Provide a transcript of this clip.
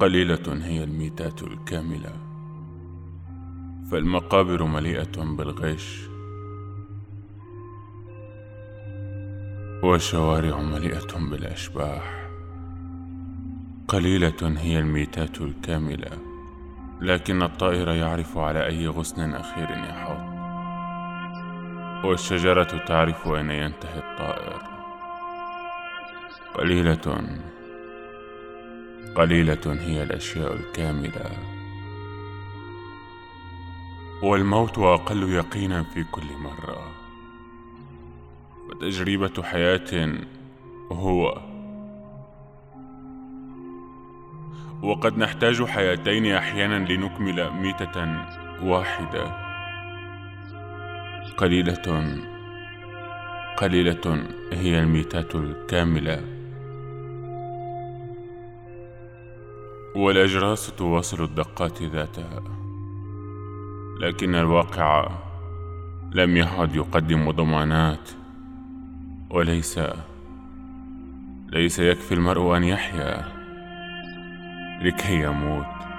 قليلة هي الميتات الكاملة فالمقابر مليئة بالغش والشوارع مليئة بالأشباح. قليلة هي الميتات الكاملة لكن الطائر يعرف على أي غصن أخير يحط والشجرة تعرف أين ينتهي الطائر. قليلة قليلة هي الأشياء الكاملة. والموت أقل يقينا في كل مرة. وتجربة حياة هو. وقد نحتاج حياتين أحيانا لنكمل ميتة واحدة. قليلة قليلة هي الميتات الكاملة. والأجراس تواصل الدقات ذاتها. لكن الواقع لم يعد يقدم ضمانات وليس ليس يكفي المرء أن يحيا لكي يموت.